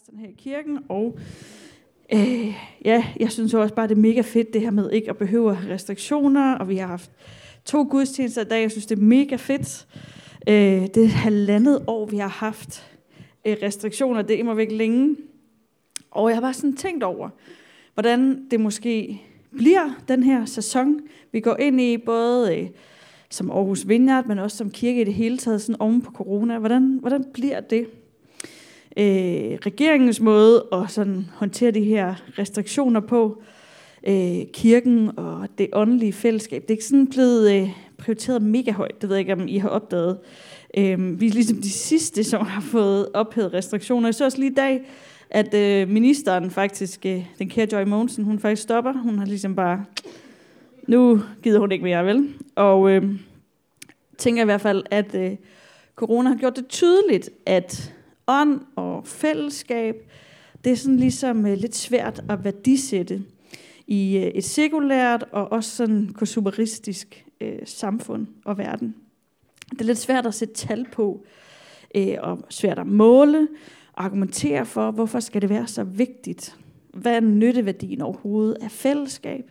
præsterne her i kirken, og øh, ja, jeg synes også bare, det er mega fedt, det her med ikke at behøve restriktioner, og vi har haft to gudstjenester i dag, jeg synes, det er mega fedt. Øh, det er halvandet år, vi har haft øh, restriktioner, det er immer væk længe, og jeg har bare sådan tænkt over, hvordan det måske bliver den her sæson, vi går ind i, både øh, som Aarhus Vineyard, men også som kirke i det hele taget, sådan oven på corona. Hvordan, hvordan bliver det? Øh, regeringens måde at sådan håndtere de her restriktioner på, øh, kirken og det åndelige fællesskab. Det er ikke sådan blevet øh, prioriteret mega højt, det ved jeg ikke, om I har opdaget. Øh, vi er ligesom de sidste, som har fået ophævet restriktioner. Jeg så også lige i dag, at øh, ministeren faktisk, øh, den kære Joy Mogensen, hun faktisk stopper. Hun har ligesom bare, nu gider hun ikke mere, vel? Og øh, tænker i hvert fald, at øh, corona har gjort det tydeligt, at ånd og fællesskab, det er sådan ligesom uh, lidt svært at værdisætte i øh, et sekulært og også sådan konsumeristisk øh, samfund og verden. Det er lidt svært at sætte tal på, øh, og svært at måle og argumentere for, hvorfor skal det være så vigtigt? Hvad er nytteværdien overhovedet af fællesskab,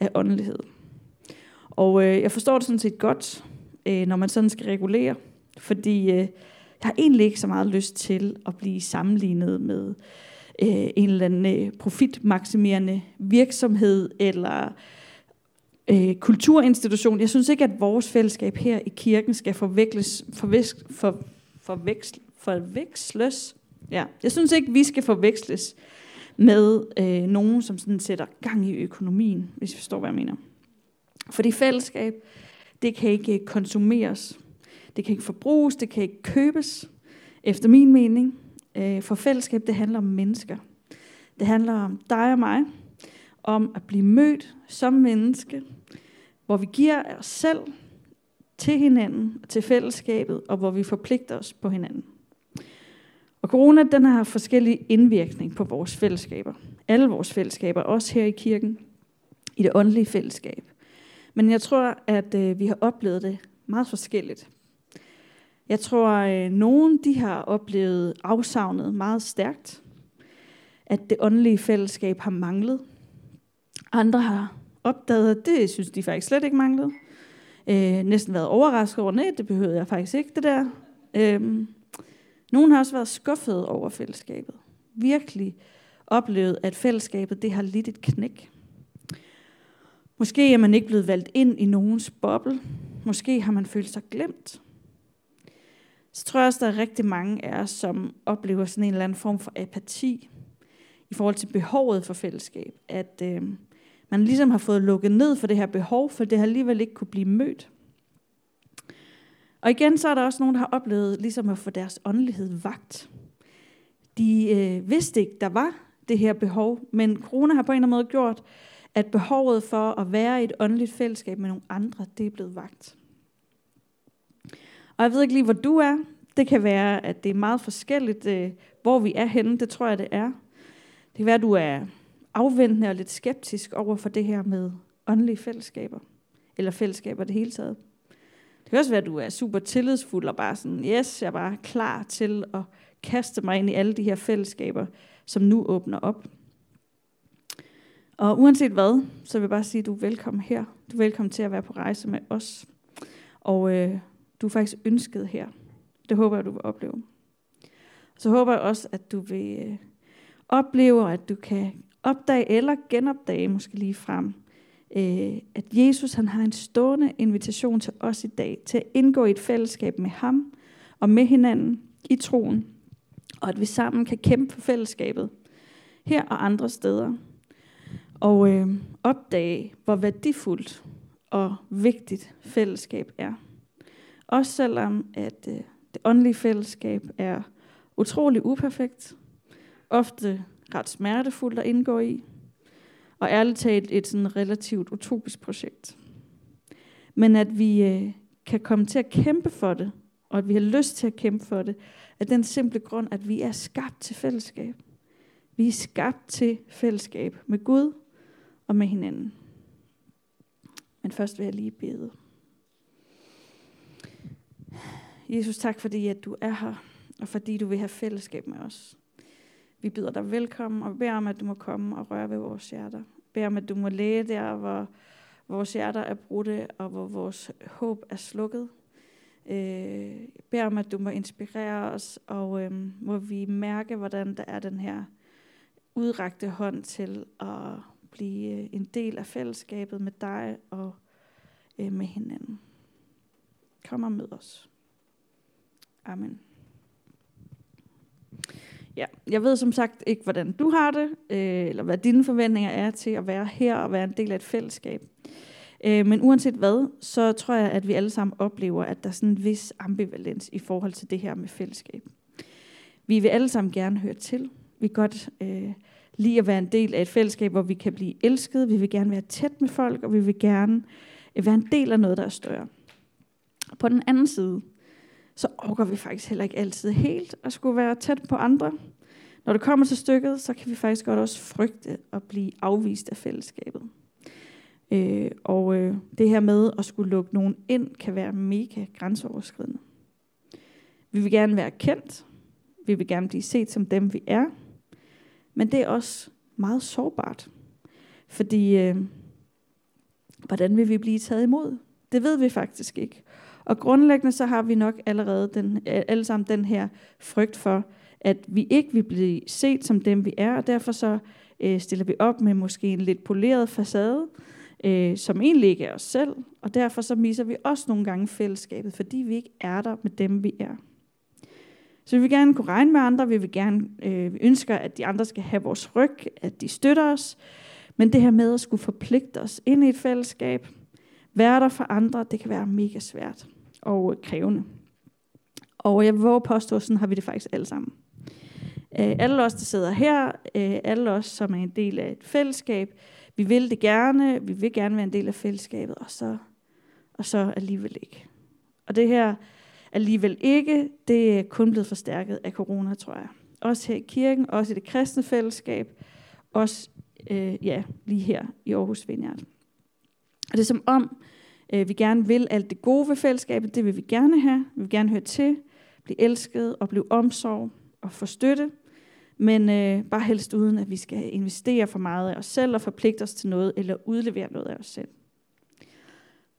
af åndelighed? Og øh, jeg forstår det sådan set godt, øh, når man sådan skal regulere, fordi øh, jeg har egentlig ikke så meget lyst til at blive sammenlignet med øh, en eller anden øh, profitmaksimerende virksomhed eller øh, kulturinstitution. Jeg synes ikke, at vores fællesskab her i kirken skal forveksles, forveksles, for, forveksl, forveksles. Ja, jeg synes ikke, vi skal forveksles med øh, nogen, som sådan sætter gang i økonomien, hvis I forstår, hvad jeg mener. For det fællesskab, det kan ikke konsumeres. Det kan ikke forbruges, det kan ikke købes, efter min mening. Øh, for fællesskab, det handler om mennesker. Det handler om dig og mig, om at blive mødt som menneske, hvor vi giver os selv til hinanden, til fællesskabet, og hvor vi forpligter os på hinanden. Og corona, den har forskellige indvirkning på vores fællesskaber. Alle vores fællesskaber, også her i kirken, i det åndelige fællesskab. Men jeg tror, at øh, vi har oplevet det meget forskelligt. Jeg tror, at nogen de har oplevet afsavnet meget stærkt, at det åndelige fællesskab har manglet. Andre har opdaget, at det synes de faktisk slet ikke manglede. Øh, næsten været overrasket over, nej, det behøvede jeg faktisk ikke, det der. Øh, nogen har også været skuffet over fællesskabet. Virkelig oplevet, at fællesskabet det har lidt et knæk. Måske er man ikke blevet valgt ind i nogens boble. Måske har man følt sig glemt så tror jeg også, der er rigtig mange af os, som oplever sådan en eller anden form for apati i forhold til behovet for fællesskab. At øh, man ligesom har fået lukket ned for det her behov, for det har alligevel ikke kunne blive mødt. Og igen, så er der også nogen, der har oplevet ligesom at få deres åndelighed vagt. De øh, vidste ikke, der var det her behov, men corona har på en eller anden måde gjort, at behovet for at være i et åndeligt fællesskab med nogle andre, det er blevet vagt. Og jeg ved ikke lige, hvor du er. Det kan være, at det er meget forskelligt, øh, hvor vi er henne. Det tror jeg, det er. Det kan være, at du er afventende og lidt skeptisk over for det her med åndelige fællesskaber. Eller fællesskaber det hele taget. Det kan også være, at du er super tillidsfuld og bare sådan, yes, jeg er bare klar til at kaste mig ind i alle de her fællesskaber, som nu åbner op. Og uanset hvad, så vil jeg bare sige, at du er velkommen her. Du er velkommen til at være på rejse med os. Og øh, du er faktisk ønsket her. Det håber jeg, du vil opleve. Så håber jeg også, at du vil øh, opleve, at du kan opdage eller genopdage måske lige frem, øh, at Jesus han har en stående invitation til os i dag, til at indgå i et fællesskab med ham og med hinanden i troen, og at vi sammen kan kæmpe for fællesskabet her og andre steder, og øh, opdage, hvor værdifuldt og vigtigt fællesskab er. Også selvom at øh, det åndelige fællesskab er utrolig uperfekt, ofte ret smertefuldt at indgå i, og ærligt talt et sådan relativt utopisk projekt. Men at vi øh, kan komme til at kæmpe for det, og at vi har lyst til at kæmpe for det, af den simple grund, at vi er skabt til fællesskab. Vi er skabt til fællesskab med Gud og med hinanden. Men først vil jeg lige bede. Jesus, tak fordi at du er her, og fordi du vil have fællesskab med os. Vi byder dig velkommen, og beder om, at du må komme og røre ved vores hjerter. Beder om, at du må læge der, hvor vores hjerter er brudte, og hvor vores håb er slukket. Øh, beder om, at du må inspirere os, og øh, må vi mærke, hvordan der er den her udrakte hånd til at blive øh, en del af fællesskabet med dig og øh, med hinanden. Kom og mød os. Amen. Ja, jeg ved som sagt ikke, hvordan du har det, øh, eller hvad dine forventninger er til at være her og være en del af et fællesskab. Øh, men uanset hvad, så tror jeg, at vi alle sammen oplever, at der er sådan en vis ambivalens i forhold til det her med fællesskab. Vi vil alle sammen gerne høre til. Vi kan godt øh, lide at være en del af et fællesskab, hvor vi kan blive elsket. Vi vil gerne være tæt med folk, og vi vil gerne øh, være en del af noget, der er større. På den anden side, så overgår vi faktisk heller ikke altid helt at skulle være tæt på andre. Når det kommer til stykket, så kan vi faktisk godt også frygte at blive afvist af fællesskabet. Øh, og øh, det her med at skulle lukke nogen ind, kan være mega grænseoverskridende. Vi vil gerne være kendt. Vi vil gerne blive set som dem, vi er. Men det er også meget sårbart. Fordi, øh, hvordan vil vi blive taget imod? Det ved vi faktisk ikke. Og grundlæggende så har vi nok allerede den, alle sammen den her frygt for, at vi ikke vil blive set som dem, vi er, og derfor så øh, stiller vi op med måske en lidt poleret facade, øh, som egentlig ikke er os selv, og derfor så misser vi også nogle gange fællesskabet, fordi vi ikke er der med dem, vi er. Så vi vil gerne kunne regne med andre, vi vil gerne, øh, vi ønsker, at de andre skal have vores ryg, at de støtter os, men det her med at skulle forpligte os ind i et fællesskab, være der for andre, det kan være mega svært og krævende. Og jeg vil våge påstå, sådan har vi det faktisk alle sammen. Øh, alle os, der sidder her, øh, alle os, som er en del af et fællesskab, vi vil det gerne, vi vil gerne være en del af fællesskabet, og så, og så alligevel ikke. Og det her alligevel ikke, det er kun blevet forstærket af corona, tror jeg. Også her i kirken, også i det kristne fællesskab, også øh, ja, lige her i Aarhus Vineyard. Og det er som om, Øh, vi gerne vil alt det gode ved fællesskabet, det vil vi gerne have. Vi vil gerne høre til, blive elsket og blive omsorg og få støtte men øh, bare helst uden, at vi skal investere for meget af os selv og forpligte os til noget, eller udlevere noget af os selv.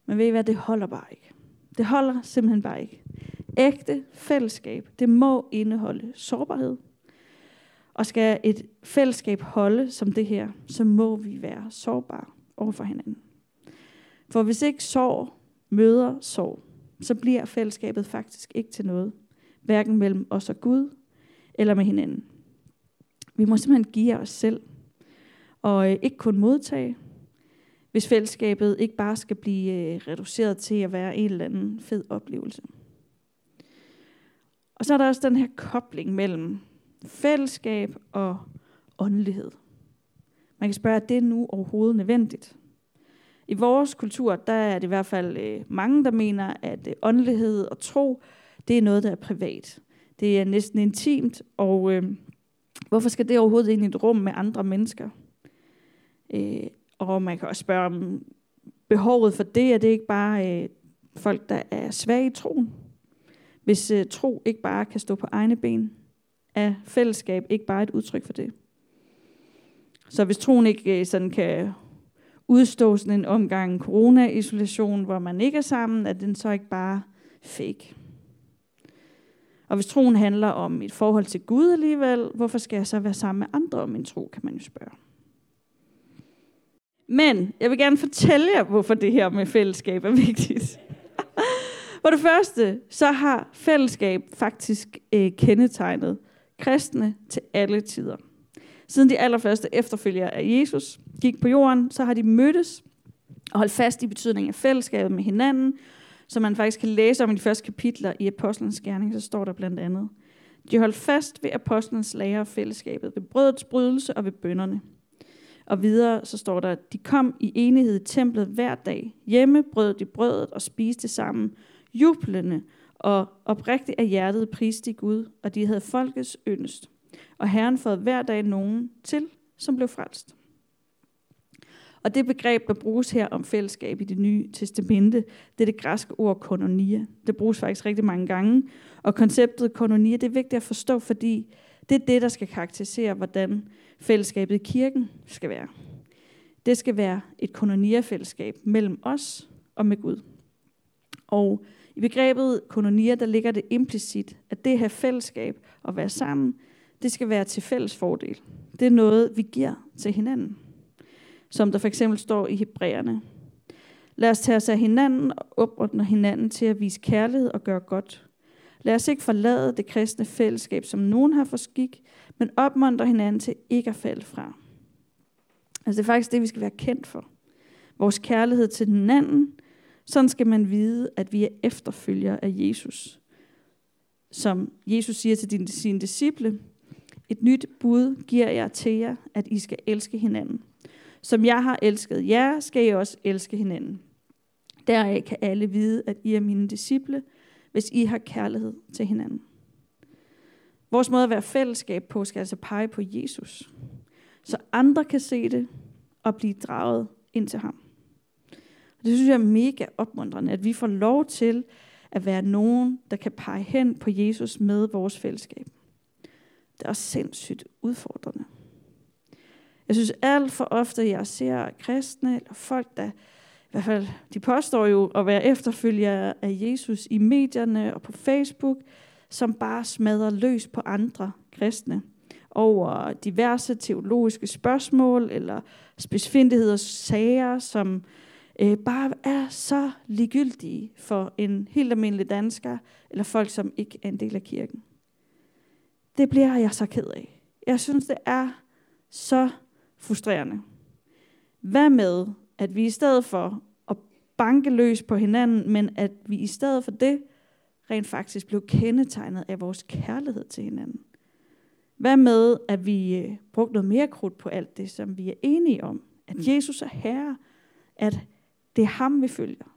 Men ved I hvad, det holder bare ikke. Det holder simpelthen bare ikke. Ægte fællesskab, det må indeholde sårbarhed. Og skal et fællesskab holde som det her, så må vi være sårbare over for hinanden. For hvis ikke sorg møder sorg, så bliver fællesskabet faktisk ikke til noget. Hverken mellem os og Gud, eller med hinanden. Vi må simpelthen give os selv, og øh, ikke kun modtage, hvis fællesskabet ikke bare skal blive øh, reduceret til at være en eller anden fed oplevelse. Og så er der også den her kobling mellem fællesskab og åndelighed. Man kan spørge, er det nu overhovedet nødvendigt? I vores kultur, der er det i hvert fald øh, mange, der mener, at øh, åndelighed og tro, det er noget, der er privat. Det er næsten intimt, og øh, Hvorfor skal det overhovedet ind i et rum med andre mennesker? Øh, og man kan også spørge om behovet for det, er det ikke bare øh, folk, der er svage i troen? Hvis øh, tro ikke bare kan stå på egne ben, er fællesskab ikke bare et udtryk for det? Så hvis troen ikke øh, sådan kan udstå sådan en omgang corona-isolation, hvor man ikke er sammen, at den så ikke bare fake? Og hvis troen handler om et forhold til Gud alligevel, hvorfor skal jeg så være sammen med andre om min tro, kan man jo spørge. Men jeg vil gerne fortælle jer, hvorfor det her med fællesskab er vigtigt. For det første, så har fællesskab faktisk øh, kendetegnet kristne til alle tider. Siden de allerførste efterfølgere af Jesus gik på jorden, så har de mødtes og holdt fast i betydningen af fællesskabet med hinanden, som man faktisk kan læse om i de første kapitler i Apostlenes Gerning, så står der blandt andet, de holdt fast ved apostlenes lære og fællesskabet, ved brødets brydelse og ved bønderne. Og videre så står der, at de kom i enighed i templet hver dag. Hjemme brød de brødet og spiste sammen, jublende og oprigtigt af hjertet priste de Gud, og de havde folkets yndest. Og Herren fået hver dag nogen til, som blev frelst. Og det begreb, der bruges her om fællesskab i det nye testamente, det er det græske ord koinonia. Det bruges faktisk rigtig mange gange. Og konceptet koinonia, det er vigtigt at forstå, fordi Det er det, der skal karakterisere, hvordan fællesskabet i kirken skal være. Det skal være et kononia-fællesskab mellem os og med Gud. Og i begrebet kononia, der ligger det implicit, at det her fællesskab og være sammen, det skal være til fælles fordel. Det er noget, vi giver til hinanden. Som der for eksempel står i Hebræerne. Lad os tage os af hinanden og opordne hinanden til at vise kærlighed og gøre godt. Lad os ikke forlade det kristne fællesskab, som nogen har for skik, men opmuntre hinanden til ikke at falde fra. Altså det er faktisk det, vi skal være kendt for. Vores kærlighed til hinanden. Sådan skal man vide, at vi er efterfølgere af Jesus. Som Jesus siger til sine disciple, et nyt bud giver jeg til jer, at I skal elske hinanden. Som jeg har elsket jer, skal I også elske hinanden. Deraf kan alle vide, at I er mine disciple, hvis I har kærlighed til hinanden. Vores måde at være fællesskab på skal altså pege på Jesus, så andre kan se det og blive draget ind til ham. Og det synes jeg er mega opmuntrende, at vi får lov til at være nogen, der kan pege hen på Jesus med vores fællesskab. Det er også sindssygt udfordrende. Jeg synes alt for ofte, jeg ser kristne eller folk, der i hvert fald, de påstår jo at være efterfølgere af Jesus i medierne og på Facebook, som bare smadrer løs på andre kristne over diverse teologiske spørgsmål eller spidsfindigheder sager, som øh, bare er så ligegyldige for en helt almindelig dansker eller folk, som ikke er en del af kirken. Det bliver jeg så ked af. Jeg synes, det er så frustrerende. Hvad med, at vi i stedet for at banke løs på hinanden, men at vi i stedet for det rent faktisk blev kendetegnet af vores kærlighed til hinanden? Hvad med, at vi øh, brugte noget mere krudt på alt det, som vi er enige om? At mm. Jesus er herre, at det er ham, vi følger.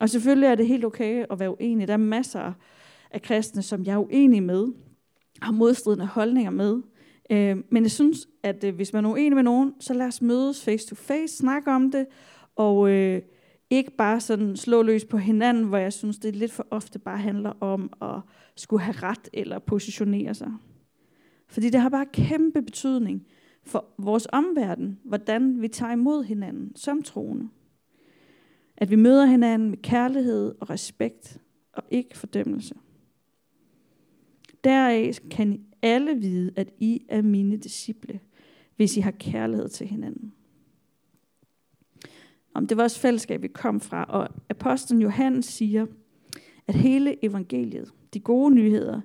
Og selvfølgelig er det helt okay at være uenig. Der er masser af kristne, som jeg er uenig med, har modstridende holdninger med. Øh, men jeg synes, at øh, hvis man er uenig med nogen, så lad os mødes face to face, snakke om det, og øh, ikke bare sådan slå løs på hinanden, hvor jeg synes, det lidt for ofte bare handler om at skulle have ret eller positionere sig. Fordi det har bare kæmpe betydning for vores omverden, hvordan vi tager imod hinanden som troende. At vi møder hinanden med kærlighed og respekt og ikke fordømmelse. Deraf kan alle vide, at I er mine disciple, hvis I har kærlighed til hinanden. Om det var også fællesskab, vi kom fra, og apostlen Johannes siger, at hele evangeliet, de gode nyheder,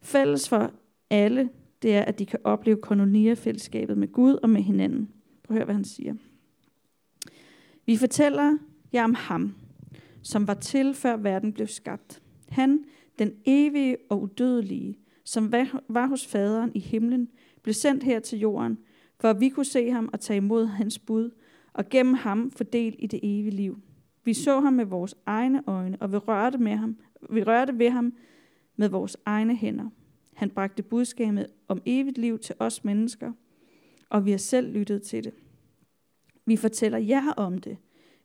fælles for alle, det er, at de kan opleve kolonia-fællesskabet med Gud og med hinanden. Prøv at høre, hvad han siger. Vi fortæller jer om ham, som var til, før verden blev skabt. Han, den evige og udødelige, som var hos faderen i himlen, blev sendt her til jorden, for at vi kunne se ham og tage imod hans bud, og gennem ham fordel i det evige liv. Vi så ham med vores egne øjne, og vi rørte, med ham, vi rørte ved ham med vores egne hænder. Han bragte budskabet om evigt liv til os mennesker, og vi har selv lyttet til det. Vi fortæller jer om det,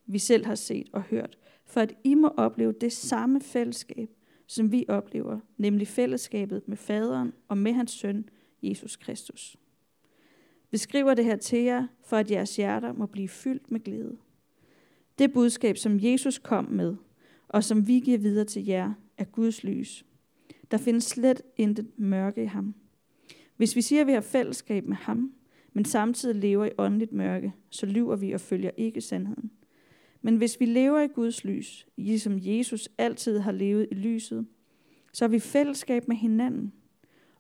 vi selv har set og hørt, for at I må opleve det samme fællesskab, som vi oplever, nemlig fællesskabet med faderen og med hans søn, Jesus Kristus. Vi skriver det her til jer, for at jeres hjerter må blive fyldt med glæde. Det budskab, som Jesus kom med, og som vi giver videre til jer, er Guds lys. Der findes slet intet mørke i ham. Hvis vi siger, at vi har fællesskab med ham, men samtidig lever i åndeligt mørke, så lyver vi og følger ikke sandheden. Men hvis vi lever i Guds lys, ligesom Jesus altid har levet i lyset, så er vi fællesskab med hinanden,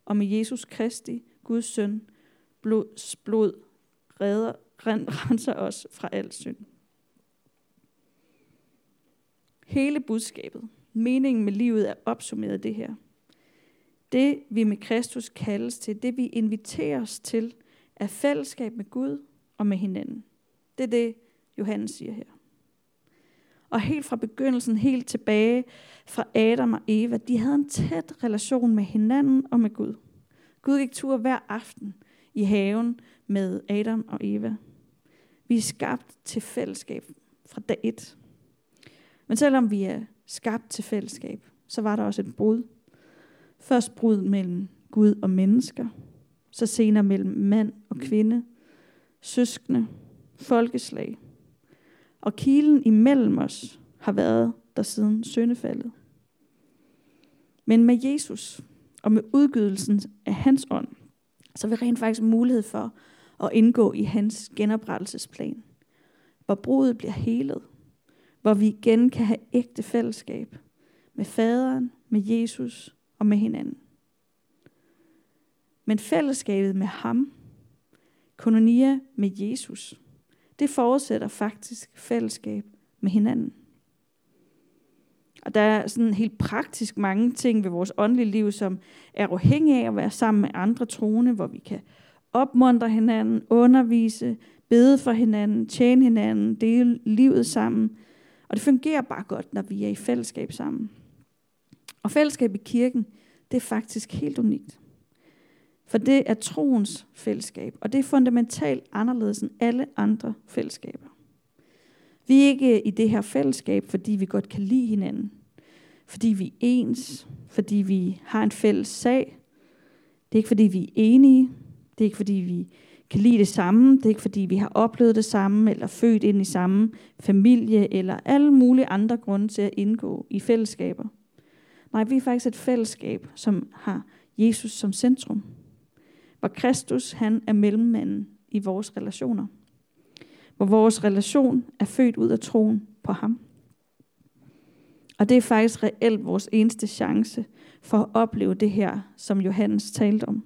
og med Jesus Kristi, Guds søn, blods blod redder, renser os fra al synd. Hele budskabet, meningen med livet er opsummeret det her. Det vi med Kristus kaldes til, det vi inviteres til, er fællesskab med Gud og med hinanden. Det er det, Johannes siger her. Og helt fra begyndelsen, helt tilbage fra Adam og Eva, de havde en tæt relation med hinanden og med Gud. Gud gik tur hver aften i haven med Adam og Eva. Vi er skabt til fællesskab fra dag et. Men selvom vi er skabt til fællesskab, så var der også et brud. Først brud mellem Gud og mennesker, så senere mellem mand og kvinde, søskende, folkeslag. Og kilen imellem os har været der siden syndefaldet. Men med Jesus og med udgydelsen af hans ånd, så vil rent faktisk mulighed for at indgå i hans genoprettelsesplan, hvor brudet bliver helet, hvor vi igen kan have ægte fællesskab med faderen, med Jesus og med hinanden. Men fællesskabet med ham, kononia med Jesus, det forudsætter faktisk fællesskab med hinanden. Og der er sådan helt praktisk mange ting ved vores åndelige liv, som er afhængige af at være sammen med andre troende, hvor vi kan opmuntre hinanden, undervise, bede for hinanden, tjene hinanden, dele livet sammen. Og det fungerer bare godt, når vi er i fællesskab sammen. Og fællesskab i kirken, det er faktisk helt unikt. For det er troens fællesskab, og det er fundamentalt anderledes end alle andre fællesskaber. Vi er ikke i det her fællesskab, fordi vi godt kan lide hinanden. Fordi vi er ens. Fordi vi har en fælles sag. Det er ikke fordi vi er enige. Det er ikke fordi vi kan lide det samme. Det er ikke fordi vi har oplevet det samme, eller født ind i samme familie, eller alle mulige andre grunde til at indgå i fællesskaber. Nej, vi er faktisk et fællesskab, som har Jesus som centrum. Hvor Kristus, han er mellemmanden i vores relationer hvor vores relation er født ud af troen på ham. Og det er faktisk reelt vores eneste chance for at opleve det her, som Johannes talte om.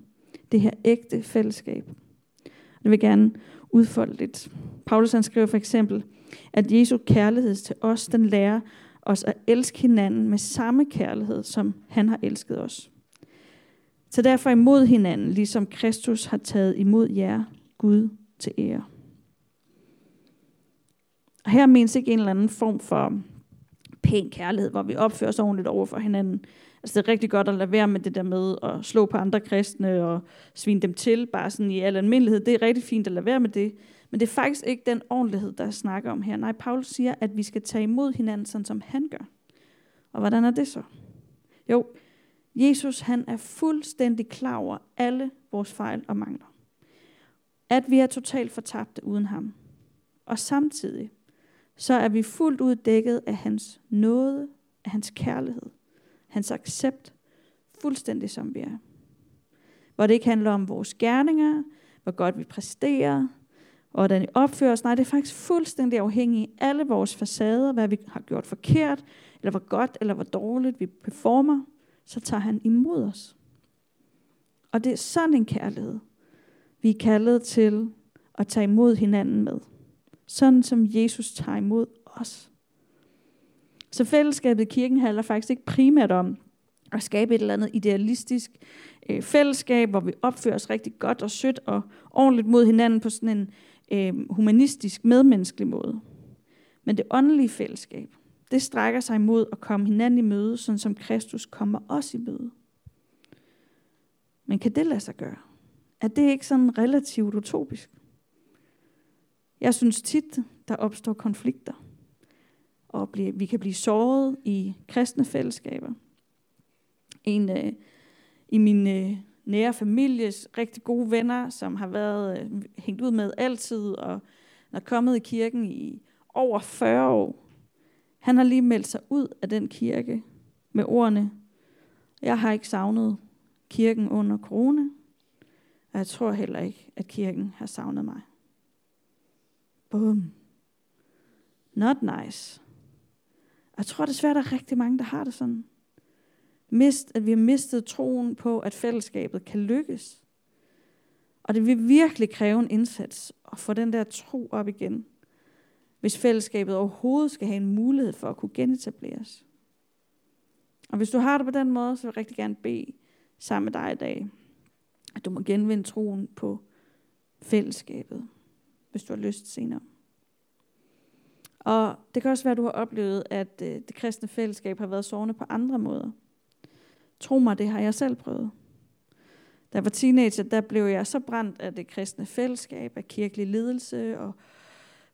Det her ægte fællesskab. Det vil gerne udfolde lidt. Paulus han skriver for eksempel, at Jesu kærlighed til os, den lærer os at elske hinanden med samme kærlighed, som han har elsket os. Så derfor imod hinanden, ligesom Kristus har taget imod jer, Gud til ære. Og her menes ikke en eller anden form for pæn kærlighed, hvor vi opfører os ordentligt over for hinanden. Altså det er rigtig godt at lade være med det der med at slå på andre kristne og svine dem til, bare sådan i al almindelighed. Det er rigtig fint at lade være med det. Men det er faktisk ikke den ordentlighed, der snakker om her. Nej, Paulus siger, at vi skal tage imod hinanden, sådan som han gør. Og hvordan er det så? Jo, Jesus han er fuldstændig klar over alle vores fejl og mangler. At vi er totalt fortabte uden ham. Og samtidig så er vi fuldt ud dækket af hans nåde, af hans kærlighed, hans accept, fuldstændig som vi er. Hvor det ikke handler om vores gerninger, hvor godt vi præsterer, og hvordan vi opfører os. Nej, det er faktisk fuldstændig afhængigt af alle vores facader, hvad vi har gjort forkert, eller hvor godt eller hvor dårligt vi performer, så tager han imod os. Og det er sådan en kærlighed, vi er kaldet til at tage imod hinanden med. Sådan som Jesus tager imod os. Så fællesskabet i kirken handler faktisk ikke primært om at skabe et eller andet idealistisk øh, fællesskab, hvor vi opfører os rigtig godt og sødt og ordentligt mod hinanden på sådan en øh, humanistisk, medmenneskelig måde. Men det åndelige fællesskab, det strækker sig imod at komme hinanden i møde, sådan som Kristus kommer os i møde. Men kan det lade sig gøre? Er det ikke sådan relativt utopisk? Jeg synes tit, der opstår konflikter, og vi kan blive såret i kristne fællesskaber. En øh, i min øh, nære families rigtig gode venner, som har været øh, hængt ud med altid, og er kommet i kirken i over 40 år. Han har lige meldt sig ud af den kirke med ordene, jeg har ikke savnet kirken under corona, og jeg tror heller ikke, at kirken har savnet mig. Bum. Not nice. Jeg tror desværre, der er rigtig mange, der har det sådan. Mist, at vi har mistet troen på, at fællesskabet kan lykkes. Og det vil virkelig kræve en indsats at få den der tro op igen, hvis fællesskabet overhovedet skal have en mulighed for at kunne genetableres. Og hvis du har det på den måde, så vil jeg rigtig gerne bede sammen med dig i dag, at du må genvinde troen på fællesskabet hvis du har lyst senere. Og det kan også være, at du har oplevet, at øh, det kristne fællesskab har været sårende på andre måder. Tro mig, det har jeg selv prøvet. Da jeg var teenager, der blev jeg så brændt af det kristne fællesskab, af kirkelig ledelse og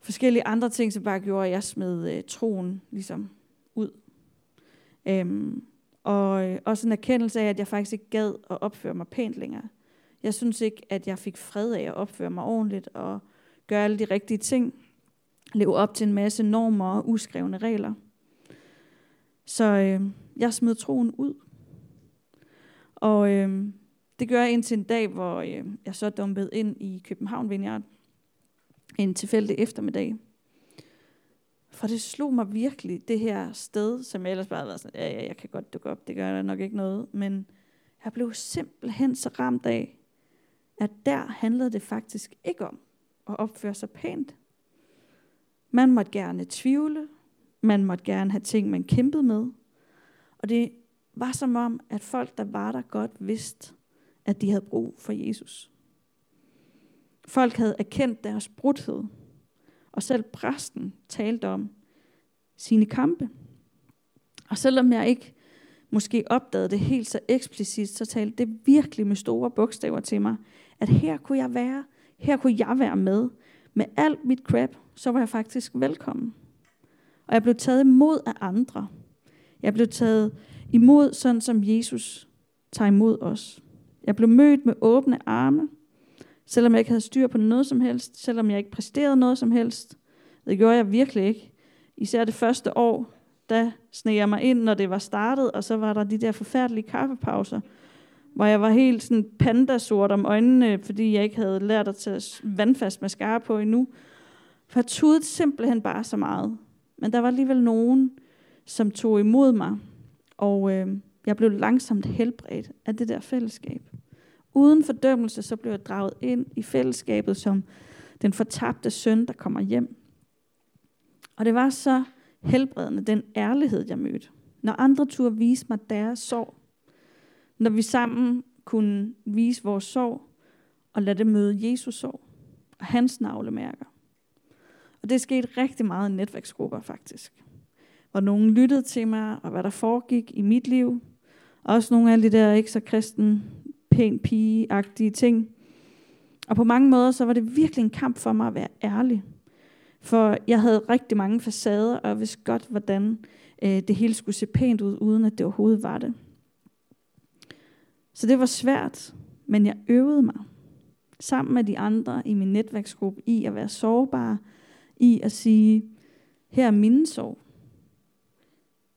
forskellige andre ting, som bare gjorde, at jeg smed øh, troen ligesom ud. Øhm, Og øh, også en erkendelse af, at jeg faktisk ikke gad at opføre mig pænt længere. Jeg synes ikke, at jeg fik fred af at opføre mig ordentligt og gøre alle de rigtige ting. Leve op til en masse normer og uskrevne regler. Så øh, jeg smed troen ud. Og øh, det gør jeg indtil en dag, hvor øh, jeg så dumpede ind i København Vineyard. En tilfældig eftermiddag. For det slog mig virkelig, det her sted, som jeg ellers bare var sådan, ja, ja, jeg kan godt dukke op, det gør der nok ikke noget. Men jeg blev simpelthen så ramt af, at der handlede det faktisk ikke om at opføre sig pænt. Man måtte gerne tvivle, man måtte gerne have ting, man kæmpede med. Og det var som om, at folk, der var der godt, vidste, at de havde brug for Jesus. Folk havde erkendt deres brudhed, og selv præsten talte om sine kampe. Og selvom jeg ikke måske opdagede det helt så eksplicit, så talte det virkelig med store bogstaver til mig, at her kunne jeg være, her kunne jeg være med. Med alt mit crap, så var jeg faktisk velkommen. Og jeg blev taget imod af andre. Jeg blev taget imod sådan, som Jesus tager imod os. Jeg blev mødt med åbne arme, selvom jeg ikke havde styr på noget som helst, selvom jeg ikke præsterede noget som helst. Det gjorde jeg virkelig ikke. Især det første år, der sneg jeg mig ind, når det var startet, og så var der de der forfærdelige kaffepauser, hvor jeg var helt sådan pandasort om øjnene, fordi jeg ikke havde lært at tage vandfast mascara på endnu. For jeg tudede simpelthen bare så meget. Men der var alligevel nogen, som tog imod mig, og øh, jeg blev langsomt helbredt af det der fællesskab. Uden fordømmelse, så blev jeg draget ind i fællesskabet som den fortabte søn, der kommer hjem. Og det var så helbredende, den ærlighed, jeg mødte. Når andre turde vise mig deres sorg. Når vi sammen kunne vise vores sorg, og lade det møde Jesus sorg og hans navlemærker. Og det skete rigtig meget i netværksgrupper faktisk. Hvor nogen lyttede til mig, og hvad der foregik i mit liv. Også nogle af de der ikke så kristen, pæn pige-agtige ting. Og på mange måder, så var det virkelig en kamp for mig at være ærlig. For jeg havde rigtig mange facader, og jeg vidste godt, hvordan øh, det hele skulle se pænt ud, uden at det overhovedet var det. Så det var svært, men jeg øvede mig sammen med de andre i min netværksgruppe i at være sårbar, i at sige, her er min sorg.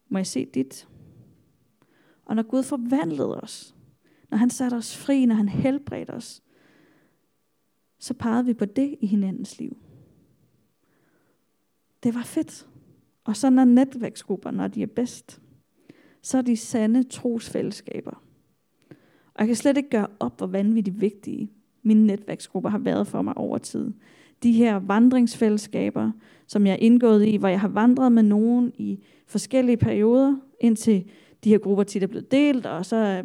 Må jeg se dit? Og når Gud forvandlede os, når han satte os fri, når han helbredte os, så pegede vi på det i hinandens liv. Det var fedt. Og sådan er netværksgrupper, når de er bedst. Så er de sande trosfællesskaber. Og jeg kan slet ikke gøre op, hvor vanvittigt vigtige mine netværksgrupper har været for mig over tid. De her vandringsfællesskaber, som jeg er indgået i, hvor jeg har vandret med nogen i forskellige perioder, indtil de her grupper tit er blevet delt, og så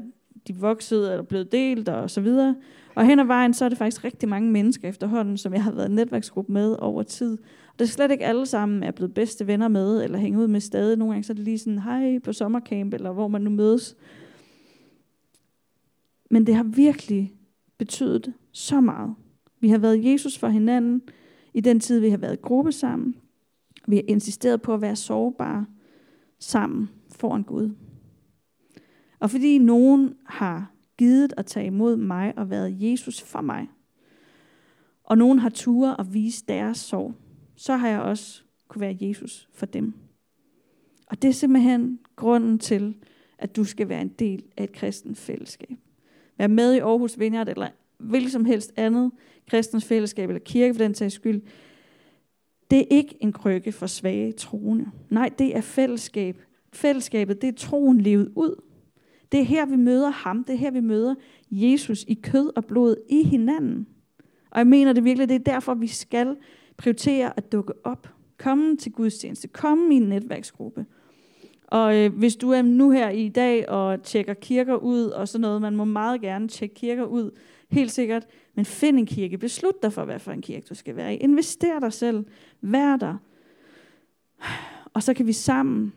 de vokset eller blevet delt, og så videre. Og hen ad vejen, så er det faktisk rigtig mange mennesker efterhånden, som jeg har været netværksgruppe med over tid. Og det er slet ikke alle sammen, er blevet bedste venner med, eller hænge ud med stadig. Nogle gange så er det lige sådan, hej på sommercamp, eller hvor man nu mødes. Men det har virkelig betydet så meget. Vi har været Jesus for hinanden i den tid, vi har været i gruppe sammen. Vi har insisteret på at være sårbare sammen foran Gud. Og fordi nogen har givet at tage imod mig og været Jesus for mig, og nogen har turet at vise deres sorg, så har jeg også kunne være Jesus for dem. Og det er simpelthen grunden til, at du skal være en del af et kristent fællesskab. Vær med i Aarhus Vineyard, eller hvilket som helst andet kristens fællesskab, eller kirke for den sags skyld. Det er ikke en krykke for svage troende. Nej, det er fællesskab. Fællesskabet, det er troen levet ud. Det er her, vi møder ham. Det er her, vi møder Jesus i kød og blod i hinanden. Og jeg mener det virkelig, det er derfor, vi skal prioritere at dukke op. Komme til gudstjeneste. Komme i en netværksgruppe. Og øh, hvis du er nu her i dag og tjekker kirker ud og sådan noget, man må meget gerne tjekke kirker ud, helt sikkert. Men find en kirke. Beslut dig for, hvad for en kirke du skal være i. Invester dig selv. Vær der. Og så kan vi sammen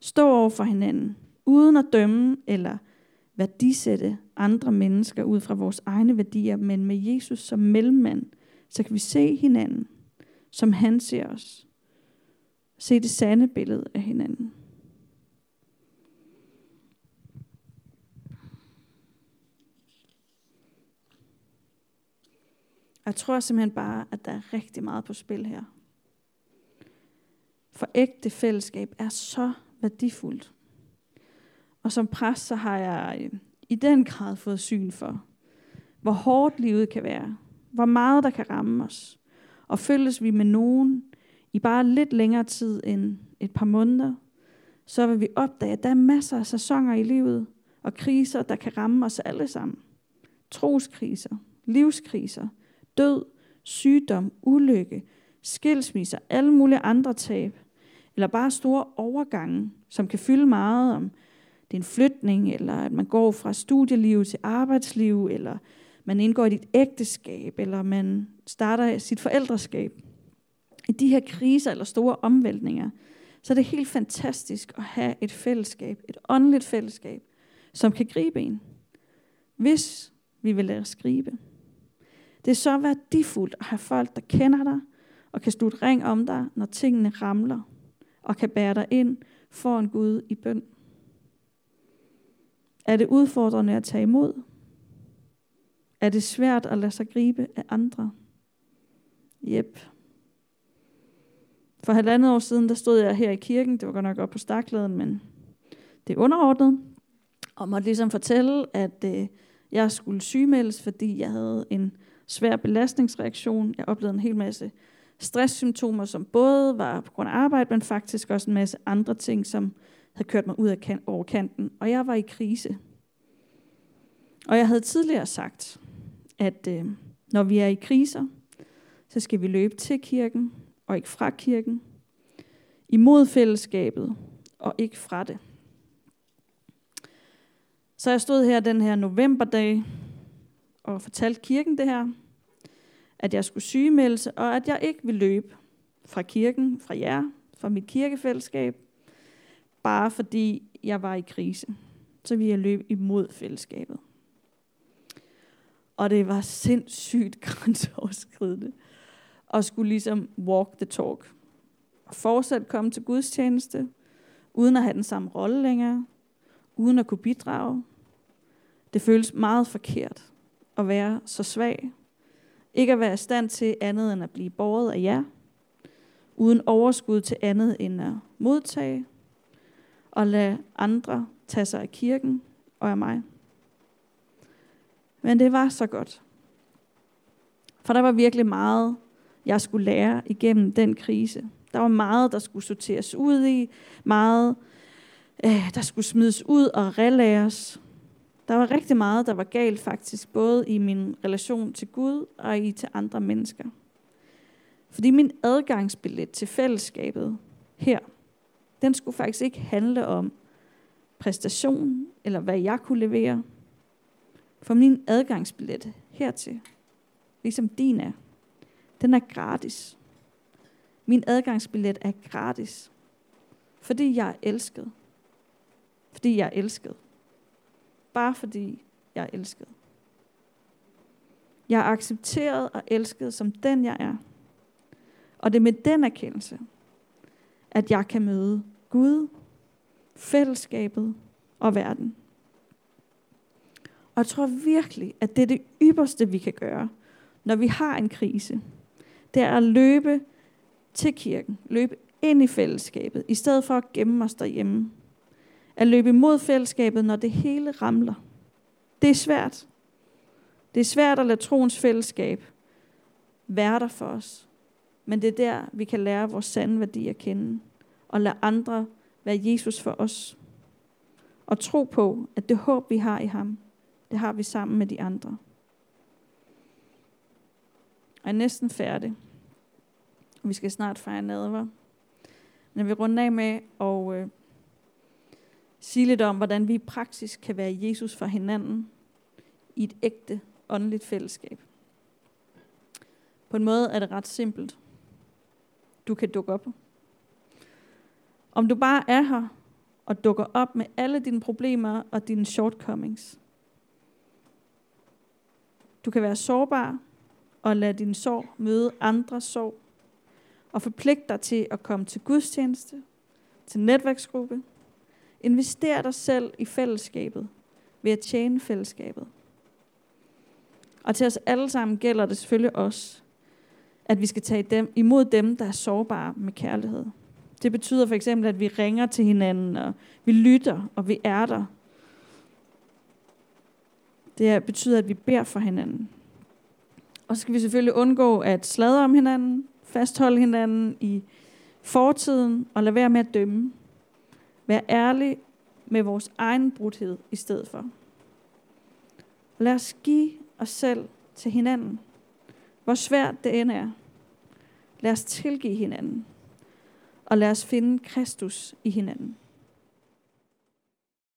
stå over for hinanden uden at dømme eller værdisætte andre mennesker ud fra vores egne værdier, men med Jesus som mellemmand, så kan vi se hinanden, som han ser os. Se det sande billede af hinanden. Jeg tror simpelthen bare, at der er rigtig meget på spil her. For ægte fællesskab er så værdifuldt. Og som præst, så har jeg i den grad fået syn for, hvor hårdt livet kan være, hvor meget der kan ramme os. Og følges vi med nogen i bare lidt længere tid end et par måneder, så vil vi opdage, at der er masser af sæsoner i livet og kriser, der kan ramme os alle sammen. Troskriser, livskriser, død, sygdom, ulykke, skilsmisser, alle mulige andre tab, eller bare store overgange, som kan fylde meget om det er en flytning, eller at man går fra studieliv til arbejdsliv, eller man indgår i et ægteskab, eller man starter sit forældreskab. I de her kriser eller store omvæltninger, så er det helt fantastisk at have et fællesskab, et åndeligt fællesskab, som kan gribe en, hvis vi vil lade os gribe. Det er så værdifuldt at have folk, der kender dig, og kan slutte ring om dig, når tingene ramler, og kan bære dig ind for en Gud i bøn. Er det udfordrende at tage imod? Er det svært at lade sig gribe af andre? Jep. For halvandet år siden, der stod jeg her i kirken, det var godt nok op på stakladen, men det er underordnet, og måtte ligesom fortælle, at øh, jeg skulle sygemeldes, fordi jeg havde en svær belastningsreaktion. Jeg oplevede en hel masse stresssymptomer, som både var på grund af arbejde, men faktisk også en masse andre ting, som havde kørt mig ud af kan- over kanten. Og jeg var i krise. Og jeg havde tidligere sagt, at øh, når vi er i kriser, så skal vi løbe til kirken og ikke fra kirken. Imod fællesskabet og ikke fra det. Så jeg stod her den her novemberdag og fortalte kirken det her, at jeg skulle sygemelde, og at jeg ikke ville løbe fra kirken, fra jer, fra mit kirkefællesskab, bare fordi jeg var i krise. Så ville jeg løbe imod fællesskabet. Og det var sindssygt grænseoverskridende. Og skulle ligesom walk the talk. Og fortsat komme til gudstjeneste, uden at have den samme rolle længere, uden at kunne bidrage. Det føles meget forkert at være så svag. Ikke at være i stand til andet end at blive båret af jer. Uden overskud til andet end at modtage. Og lade andre tage sig af kirken og af mig. Men det var så godt. For der var virkelig meget, jeg skulle lære igennem den krise. Der var meget, der skulle sorteres ud i. Meget, øh, der skulle smides ud og relæres. Der var rigtig meget, der var galt faktisk, både i min relation til Gud og i til andre mennesker. Fordi min adgangsbillet til fællesskabet her, den skulle faktisk ikke handle om præstation, eller hvad jeg kunne levere. For min adgangsbillet hertil, ligesom din er, den er gratis. Min adgangsbillet er gratis, fordi jeg er elsket. Fordi jeg er elsket. Bare fordi jeg er elsket. Jeg er accepteret og elsket som den jeg er. Og det er med den erkendelse, at jeg kan møde Gud, fællesskabet og verden. Og jeg tror virkelig, at det er det ypperste, vi kan gøre, når vi har en krise. Det er at løbe til kirken, løbe ind i fællesskabet, i stedet for at gemme os derhjemme. At løbe imod fællesskabet, når det hele ramler. Det er svært. Det er svært at lade troens fællesskab være der for os. Men det er der, vi kan lære vores sande værdi at kende. Og lade andre være Jesus for os. Og tro på, at det håb, vi har i ham, det har vi sammen med de andre. Jeg er næsten færdig. Vi skal snart fejre nadver. Men vi runde af med at øh, sige lidt om, hvordan vi i praksis kan være Jesus for hinanden i et ægte åndeligt fællesskab. På en måde er det ret simpelt. Du kan dukke op. Om du bare er her og dukker op med alle dine problemer og dine shortcomings, du kan være sårbar og lade din sorg møde andres sorg. Og forpligte dig til at komme til gudstjeneste, til netværksgruppe. Invester dig selv i fællesskabet ved at tjene fællesskabet. Og til os alle sammen gælder det selvfølgelig også, at vi skal tage dem, imod dem, der er sårbare med kærlighed. Det betyder for eksempel, at vi ringer til hinanden, og vi lytter, og vi er der. Det betyder, at vi beder for hinanden. Og så skal vi selvfølgelig undgå at sladre om hinanden, fastholde hinanden i fortiden, og lade være med at dømme. Vær ærlig med vores egen brudhed i stedet for. Lad os give os selv til hinanden. Hvor svært det end er. Lad os tilgive hinanden. Og lad os finde Kristus i hinanden.